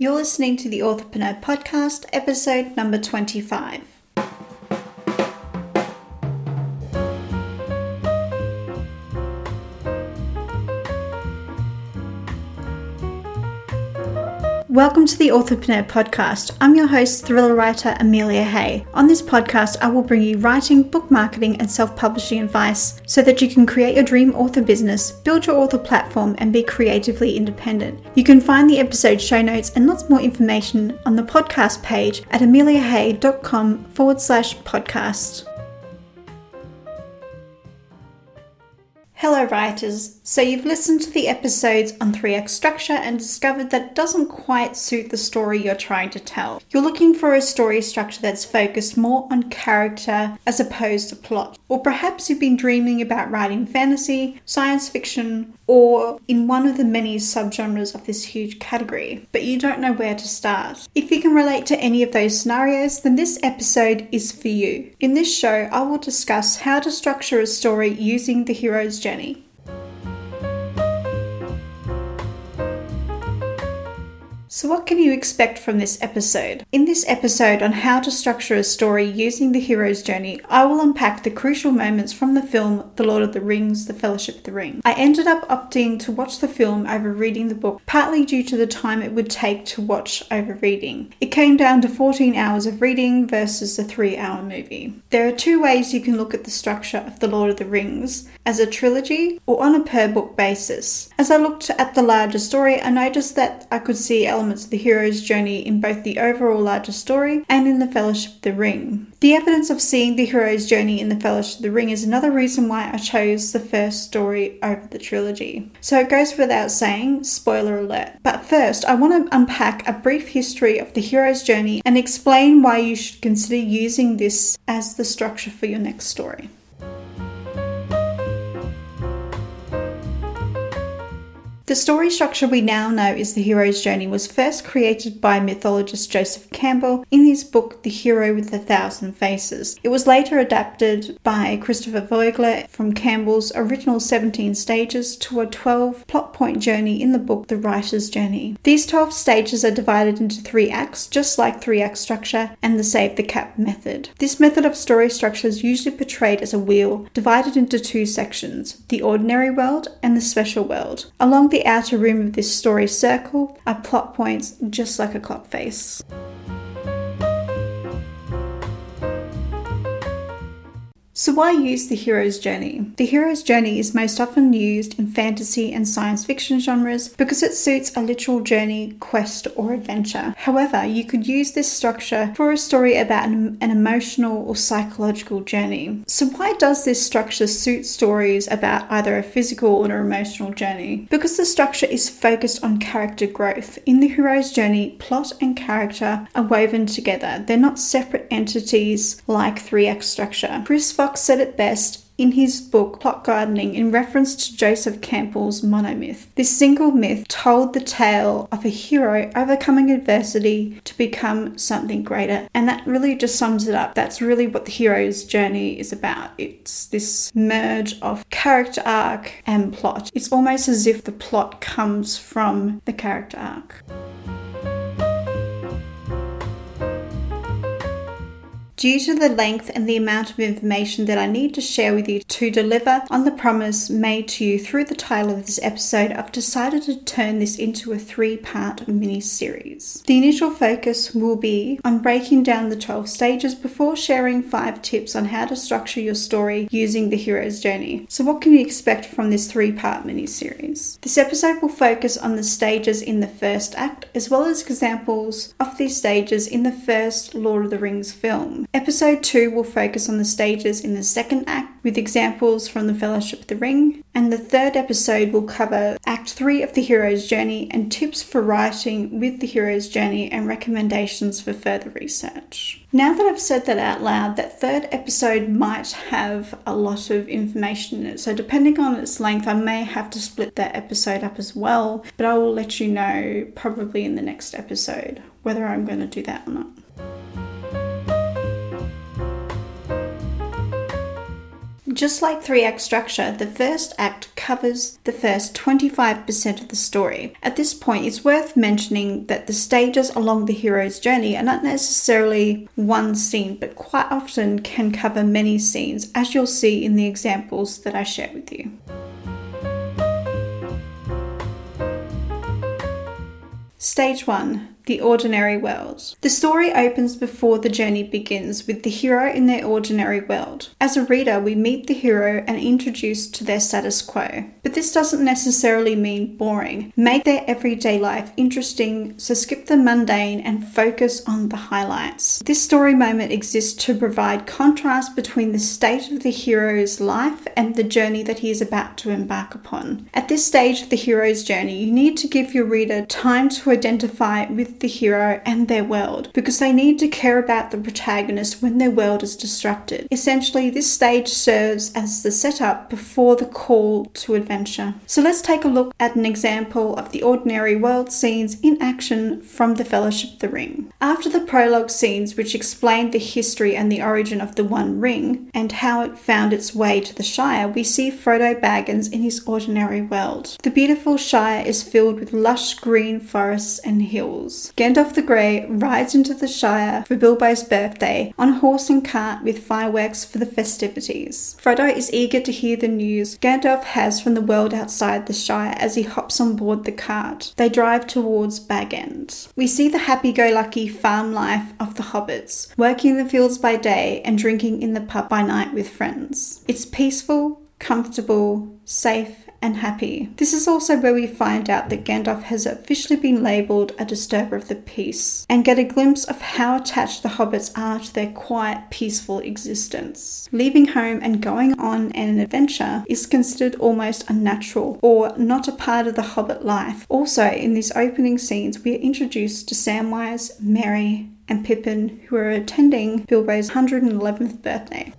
You're listening to the Authorpreneur Podcast, episode number 25. Welcome to the Authorpreneur Podcast. I'm your host, thriller writer Amelia Hay. On this podcast, I will bring you writing, book marketing, and self publishing advice so that you can create your dream author business, build your author platform, and be creatively independent. You can find the episode show notes and lots more information on the podcast page at ameliahay.com forward slash podcast. Hello, writers. So, you've listened to the episodes on three act structure and discovered that it doesn't quite suit the story you're trying to tell. You're looking for a story structure that's focused more on character as opposed to plot. Or perhaps you've been dreaming about writing fantasy, science fiction, or in one of the many subgenres of this huge category, but you don't know where to start. If you can relate to any of those scenarios, then this episode is for you. In this show, I will discuss how to structure a story using the hero's journey. Jenny. So, what can you expect from this episode? In this episode on how to structure a story using the hero's journey, I will unpack the crucial moments from the film The Lord of the Rings, The Fellowship of the Ring. I ended up opting to watch the film over reading the book, partly due to the time it would take to watch over reading. It came down to 14 hours of reading versus a 3 hour movie. There are two ways you can look at the structure of The Lord of the Rings as a trilogy or on a per book basis. As I looked at the larger story, I noticed that I could see elements of the hero's journey in both the overall larger story and in the Fellowship of the Ring. The evidence of seeing the hero's journey in the Fellowship of the Ring is another reason why I chose the first story over the trilogy. So it goes without saying, spoiler alert. But first, I want to unpack a brief history of the hero's journey and explain why you should consider using this as the structure for your next story. The story structure we now know is the hero's journey was first created by mythologist Joseph Campbell in his book The Hero with a Thousand Faces. It was later adapted by Christopher Vogler from Campbell's original 17 stages to a 12 plot point journey in the book The Writer's Journey. These 12 stages are divided into three acts, just like three act structure and the Save the Cat method. This method of story structure is usually portrayed as a wheel divided into two sections the ordinary world and the special world. Along the the outer rim of this story circle are plot points just like a clock face. So, why use the hero's journey? The hero's journey is most often used in fantasy and science fiction genres because it suits a literal journey, quest, or adventure. However, you could use this structure for a story about an, an emotional or psychological journey. So, why does this structure suit stories about either a physical or an emotional journey? Because the structure is focused on character growth. In the hero's journey, plot and character are woven together, they're not separate entities like three act structure. Chris Fox Fox said it best in his book Plot Gardening in reference to Joseph Campbell's monomyth. This single myth told the tale of a hero overcoming adversity to become something greater. And that really just sums it up. That's really what the hero's journey is about. It's this merge of character arc and plot. It's almost as if the plot comes from the character arc. Due to the length and the amount of information that I need to share with you to deliver on the promise made to you through the title of this episode, I've decided to turn this into a three part mini series. The initial focus will be on breaking down the 12 stages before sharing five tips on how to structure your story using the hero's journey. So, what can you expect from this three part mini series? This episode will focus on the stages in the first act as well as examples of these stages in the first Lord of the Rings film. Episode 2 will focus on the stages in the second act with examples from the Fellowship of the Ring, and the third episode will cover Act 3 of the hero's journey and tips for writing with the hero's journey and recommendations for further research. Now that I've said that out loud, that third episode might have a lot of information in it, so depending on its length, I may have to split that episode up as well, but I will let you know probably in the next episode whether I'm going to do that or not. Just like three act structure, the first act covers the first 25% of the story. At this point, it's worth mentioning that the stages along the hero's journey are not necessarily one scene, but quite often can cover many scenes, as you'll see in the examples that I share with you. Stage 1 the ordinary world. The story opens before the journey begins with the hero in their ordinary world. As a reader, we meet the hero and introduced to their status quo. But this doesn't necessarily mean boring. Make their everyday life interesting, so skip the mundane and focus on the highlights. This story moment exists to provide contrast between the state of the hero's life and the journey that he is about to embark upon. At this stage of the hero's journey, you need to give your reader time to identify with the hero and their world because they need to care about the protagonist when their world is disrupted. Essentially, this stage serves as the setup before the call to adventure. So let's take a look at an example of the ordinary world scenes in action from the Fellowship of the Ring. After the prologue scenes, which explain the history and the origin of the One Ring and how it found its way to the Shire, we see Frodo Baggins in his ordinary world. The beautiful Shire is filled with lush green forests and hills. Gandalf the Grey rides into the Shire for Bilbo's birthday on a horse and cart with fireworks for the festivities. Frodo is eager to hear the news Gandalf has from the world outside the Shire as he hops on board the cart. They drive towards Bag End. We see the happy go lucky farm life of the hobbits, working the fields by day and drinking in the pub by night with friends. It's peaceful, comfortable, safe, and happy. This is also where we find out that Gandalf has officially been labelled a disturber of the peace and get a glimpse of how attached the hobbits are to their quiet, peaceful existence. Leaving home and going on an adventure is considered almost unnatural or not a part of the hobbit life. Also, in these opening scenes, we are introduced to Samwise, Merry, and Pippin, who are attending Bilbo's 111th birthday.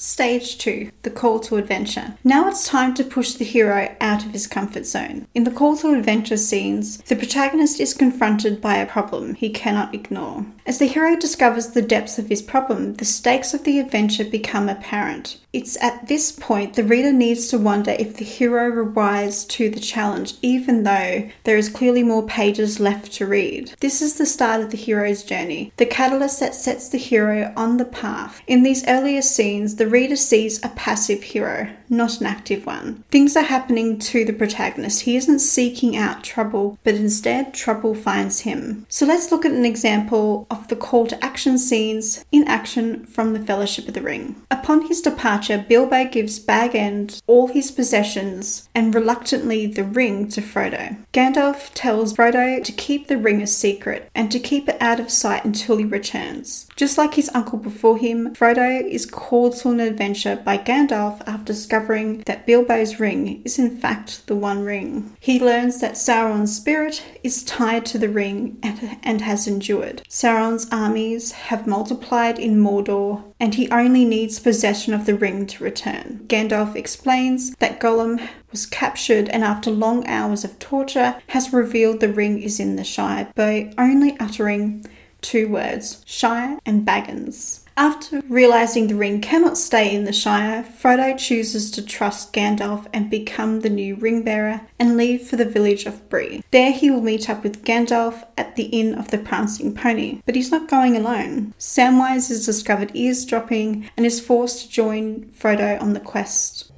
Stage 2 The Call to Adventure. Now it's time to push the hero out of his comfort zone. In the Call to Adventure scenes, the protagonist is confronted by a problem he cannot ignore. As the hero discovers the depths of his problem, the stakes of the adventure become apparent. It's at this point the reader needs to wonder if the hero rise to the challenge, even though there is clearly more pages left to read. This is the start of the hero's journey, the catalyst that sets the hero on the path. In these earlier scenes, the reader sees a passive hero, not an active one. Things are happening to the protagonist. He isn't seeking out trouble, but instead trouble finds him. So let's look at an example of the call to action scenes in action from the Fellowship of the Ring. Upon his departure, Bilbo gives Bag End all his possessions and reluctantly the ring to Frodo. Gandalf tells Frodo to keep the ring a secret and to keep it out of sight until he returns. Just like his uncle before him, Frodo is called to an adventure by Gandalf after discovering that Bilbo's ring is in fact the One Ring. He learns that Sauron's spirit is tied to the ring and, and has endured. Sauron's armies have multiplied in Mordor, and he only needs possession of the ring to return. Gandalf explains that Gollum was captured and after long hours of torture has revealed the ring is in the Shire by only uttering two words, Shire and Baggins. After realizing the ring cannot stay in the Shire, Frodo chooses to trust Gandalf and become the new ring bearer and leave for the village of Bree. There he will meet up with Gandalf at the Inn of the Prancing Pony, but he's not going alone. Samwise is discovered eavesdropping and is forced to join Frodo on the quest.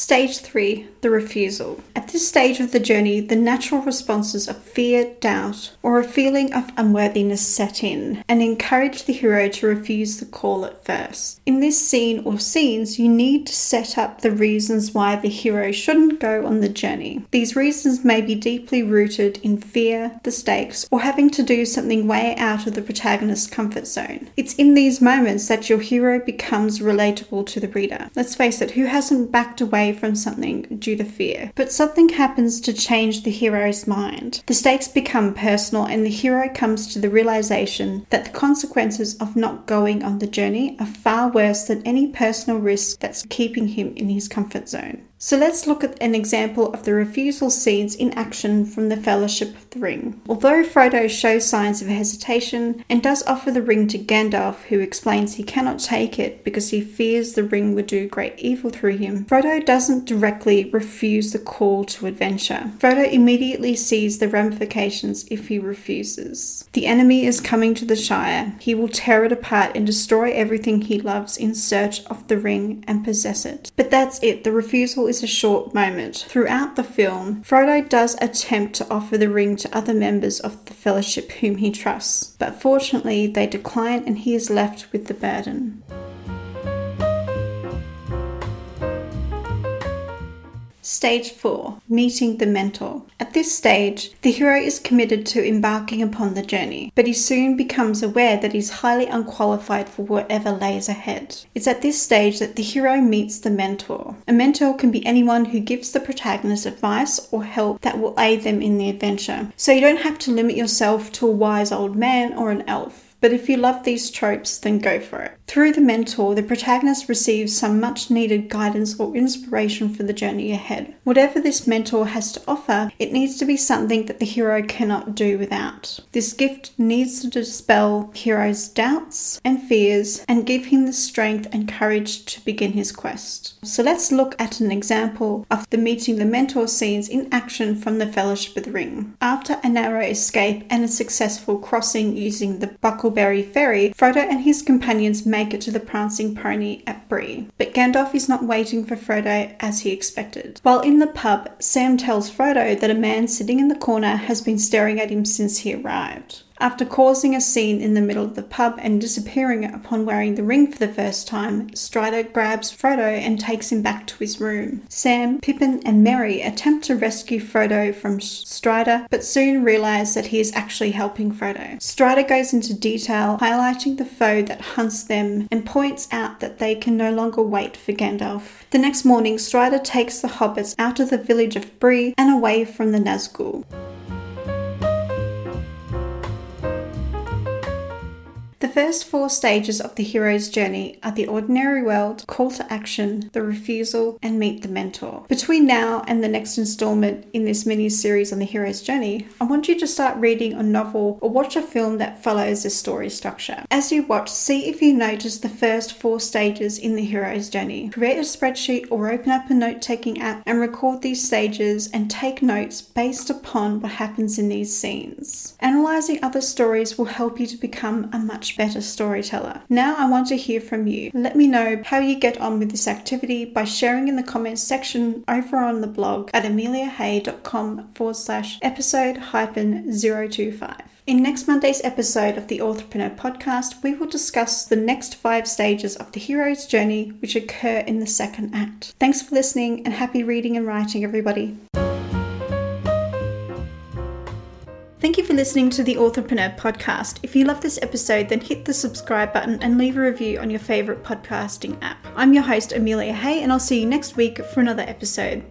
Stage 3 The Refusal. At this stage of the journey, the natural responses of fear, doubt, or a feeling of unworthiness set in and encourage the hero to refuse the call at first. In this scene or scenes, you need to set up the reasons why the hero shouldn't go on the journey. These reasons may be deeply rooted in fear, the stakes, or having to do something way out of the protagonist's comfort zone. It's in these moments that your hero becomes relatable to the reader. Let's face it, who hasn't backed away from something due to fear. But something happens to change the hero's mind. The stakes become personal, and the hero comes to the realization that the consequences of not going on the journey are far worse than any personal risk that's keeping him in his comfort zone. So let's look at an example of the refusal scenes in action from the Fellowship of the Ring. Although Frodo shows signs of hesitation and does offer the ring to Gandalf, who explains he cannot take it because he fears the ring would do great evil through him, Frodo doesn't directly refuse the call to adventure. Frodo immediately sees the ramifications if he refuses. The enemy is coming to the Shire. He will tear it apart and destroy everything he loves in search of the ring and possess it. But that's it, the refusal is a short moment. Throughout the film, Frodo does attempt to offer the ring to other members of the Fellowship whom he trusts, but fortunately they decline and he is left with the burden. Stage 4 Meeting the Mentor. At this stage, the hero is committed to embarking upon the journey, but he soon becomes aware that he's highly unqualified for whatever lays ahead. It's at this stage that the hero meets the mentor. A mentor can be anyone who gives the protagonist advice or help that will aid them in the adventure, so you don't have to limit yourself to a wise old man or an elf. But if you love these tropes, then go for it. Through the mentor, the protagonist receives some much needed guidance or inspiration for the journey ahead. Whatever this mentor has to offer, it needs to be something that the hero cannot do without. This gift needs to dispel hero's doubts and fears and give him the strength and courage to begin his quest. So let's look at an example of the meeting the mentor scenes in action from the Fellowship of the Ring. After a narrow escape and a successful crossing using the Bucklebury Ferry, Frodo and his companions make it to the Prancing Pony at Bree. But Gandalf is not waiting for Frodo as he expected. While in the pub, Sam tells Frodo that a man sitting in the corner has been staring at him since he arrived. After causing a scene in the middle of the pub and disappearing upon wearing the ring for the first time, Strider grabs Frodo and takes him back to his room. Sam, Pippin, and Merry attempt to rescue Frodo from Strider, but soon realize that he is actually helping Frodo. Strider goes into detail, highlighting the foe that hunts them and points out that they can no longer wait for Gandalf. The next morning, Strider takes the hobbits out of the village of Bree and away from the Nazgul. The first four stages of the hero's journey are the ordinary world, call to action, the refusal, and meet the mentor. Between now and the next installment in this mini series on the hero's journey, I want you to start reading a novel or watch a film that follows this story structure. As you watch, see if you notice the first four stages in the hero's journey. Create a spreadsheet or open up a note taking app and record these stages and take notes based upon what happens in these scenes. Analyzing other stories will help you to become a much better storyteller. Now I want to hear from you. Let me know how you get on with this activity by sharing in the comments section over on the blog at ameliahay.com forward slash episode hyphen 025. In next Monday's episode of the Authorpreneur podcast, we will discuss the next five stages of the hero's journey which occur in the second act. Thanks for listening and happy reading and writing, everybody. Thank you for listening to the Authorpreneur podcast. If you love this episode, then hit the subscribe button and leave a review on your favourite podcasting app. I'm your host, Amelia Hay, and I'll see you next week for another episode.